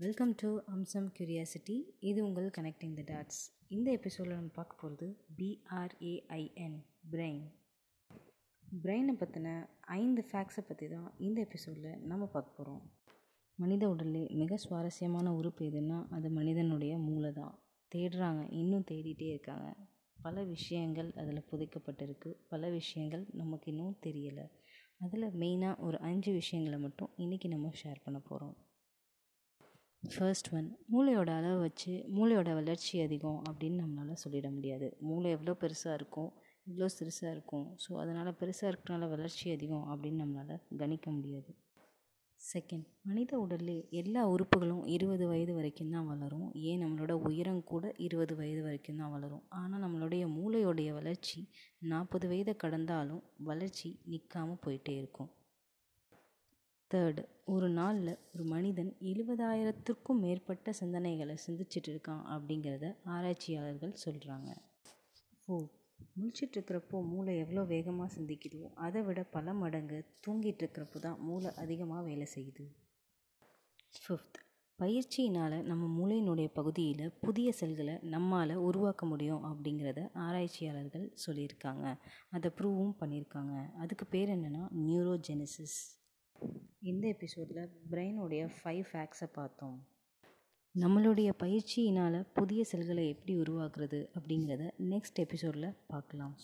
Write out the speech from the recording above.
Welcome to அம்சம் curiosity இது உங்கள் கனெக்டிங் த டாட்ஸ் இந்த எபிசோடில் நம்ம பார்க்க போகிறது பிஆர்ஏஐஎன் பிரெயின் பிரெயினை பற்றின ஐந்து ஃபேக்ட்ஸை பற்றி தான் இந்த எபிசோடில் நம்ம பார்க்க போகிறோம் மனித உடலில் மிக சுவாரஸ்யமான உறுப்பு எதுன்னா அது மனிதனுடைய மூளை தான் தேடுறாங்க இன்னும் தேடிட்டே இருக்காங்க. பல விஷயங்கள் அதில் புதைக்கப்பட்டிருக்கு. பல விஷயங்கள் நமக்கு இன்னும் தெரியலை. அதில் மெயினாக ஒரு அஞ்சு விஷயங்களை மட்டும் இன்றைக்கி நம்ம ஷேர் பண்ண போகிறோம் ஃபர்ஸ்ட் ஒன் மூளையோட அளவை வச்சு மூளையோட வளர்ச்சி அதிகம் அப்படின்னு நம்மளால் சொல்லிட முடியாது. மூளை எவ்வளோ பெருசாக இருக்கும் இவ்வளோ சிறுசாக இருக்கும். ஸோ அதனால் பெருசாக இருக்கிறனால வளர்ச்சி அதிகம் அப்படின்னு நம்மளால் கணிக்க முடியாது. செகண்ட் மனித உடலில் எல்லா உறுப்புகளும் இருபது வயது வரைக்கும் தான் வளரும். ஏன்? நம்மளோட உயரம் கூட இருபது வயது வரைக்கும் தான் வளரும். ஆனால் நம்மளுடைய மூளையோடைய வளர்ச்சி நாற்பது வயதை கடந்தாலும் வளர்ச்சி நிற்காமல் போயிட்டே இருக்கும். தேர்டு ஒரு நாளில் ஒரு மனிதன் எழுபதாயிரத்திற்கும் மேற்பட்ட சிந்தனைகளை சிந்திச்சிட்டு இருக்கான் அப்படிங்கிறத ஆராய்ச்சியாளர்கள் சொல்கிறாங்க ஃபோர் முழிச்சிட்டு இருக்கிறப்போ மூளை எவ்வளோ வேகமாக சிந்திக்குதோ அதை விட பல மடங்கு தூங்கிட்டு இருக்கிறப்போ தான் மூளை அதிகமாக வேலை செய்யுது. ஃபிஃப்த் பயிற்சியினால் நம்ம மூளையினுடைய பகுதியில் புதிய செல்களை நம்மால் உருவாக்க முடியும் அப்படிங்கிறத ஆராய்ச்சியாளர்கள் சொல்லியிருக்காங்க. அதை ப்ரூவும் பண்ணியிருக்காங்க. அதுக்கு பேர் என்னென்னா நியூரோஜெனிசிஸ் இந்த எபிசோடில் பிரெயினுடைய ஃபைவ் ஃபேக்ஸை பார்த்தோம். நம்மளுடைய பயிற்சியினால் புதிய செல்களை எப்படி உருவாக்குறது அப்படிங்கிறத நெக்ஸ்ட் எபிசோடில் பார்க்கலாம்.